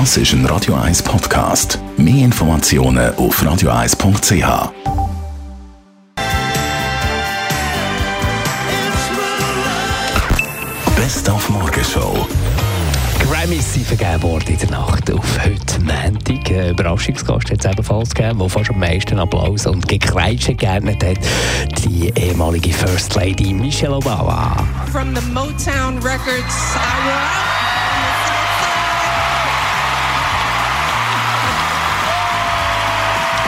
Das ist ein Radio 1 Podcast. Mehr Informationen auf radio1.ch. Best auf Morgenshow. Grammys sind vergeben worden in der Nacht auf heute Montag. Ein Überraschungsgast hat es ebenfalls gegeben, der fast am meisten Applaus und Gekreitsche gerne hat. Die ehemalige First Lady Michelle Obama. From the Motown Records, I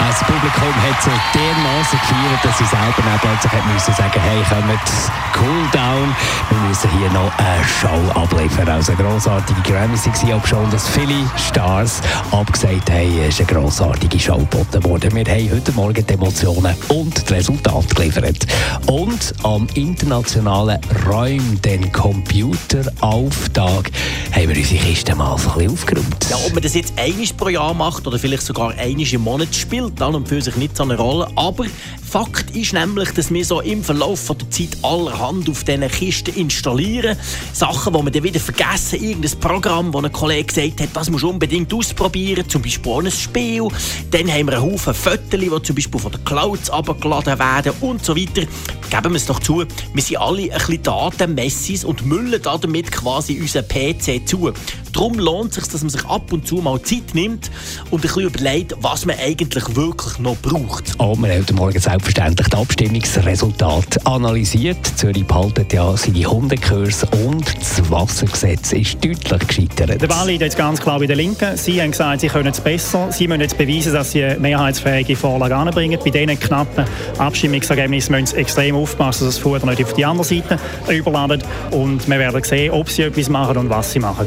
Das Publikum hat so dermaßen gefeiert, dass sie selber dann plötzlich hat müssen sagen, hey, kommt cool down, wir müssen hier noch eine Show abliefern. Also eine grossartige Grammys war, ob schon, dass viele Stars abgesagt haben, es ist eine grossartige Show geboten worden. Wir haben heute Morgen die Emotionen und das Resultat geliefert. Und am internationalen Räum, den Computerauftag, haben wir unsere Kiste mal ein bisschen aufgeräumt. Ja, ob man das jetzt einmal pro Jahr macht oder vielleicht sogar einmal im Monat, spielt dann und für sich nicht so eine Rolle. Aber Fakt ist nämlich, dass wir so im Verlauf der Zeit allerhand auf diesen Kisten installieren. Sachen, die wir dann wieder vergessen. Irgendein Programm, wo ein Kollege gesagt hat, das musst du unbedingt ausprobieren. Zum Beispiel auch ein Spiel. Dann haben wir einen Haufen Fotos, die zum Beispiel von den Clouds abgeladen werden und so weiter. Geben wir es doch zu, wir sind alle ein bisschen Datenmessis und müllen damit quasi unseren PC zu. Darum lohnt es sich, dass man sich ab und zu mal Zeit nimmt und ein bisschen überlegt, was man eigentlich wirklich noch braucht. Oh, wir haben heute Morgen selbstverständlich das Abstimmungsresultat analysiert. Zürich behaltet ja seine Hundekurs und das Wassergesetz ist deutlich gescheitert. Der Ball liegt jetzt ganz klar bei den Linken. Sie haben gesagt, sie können es besser. Sie müssen jetzt beweisen, dass sie eine mehrheitsfähige Vorlage anbringen. Bei diesen knappen Abstimmungsergebnissen müssen sie extrem aufpassen, dass das Futter nicht auf die andere Seite überladet. Und wir werden sehen, ob sie etwas machen und was sie machen.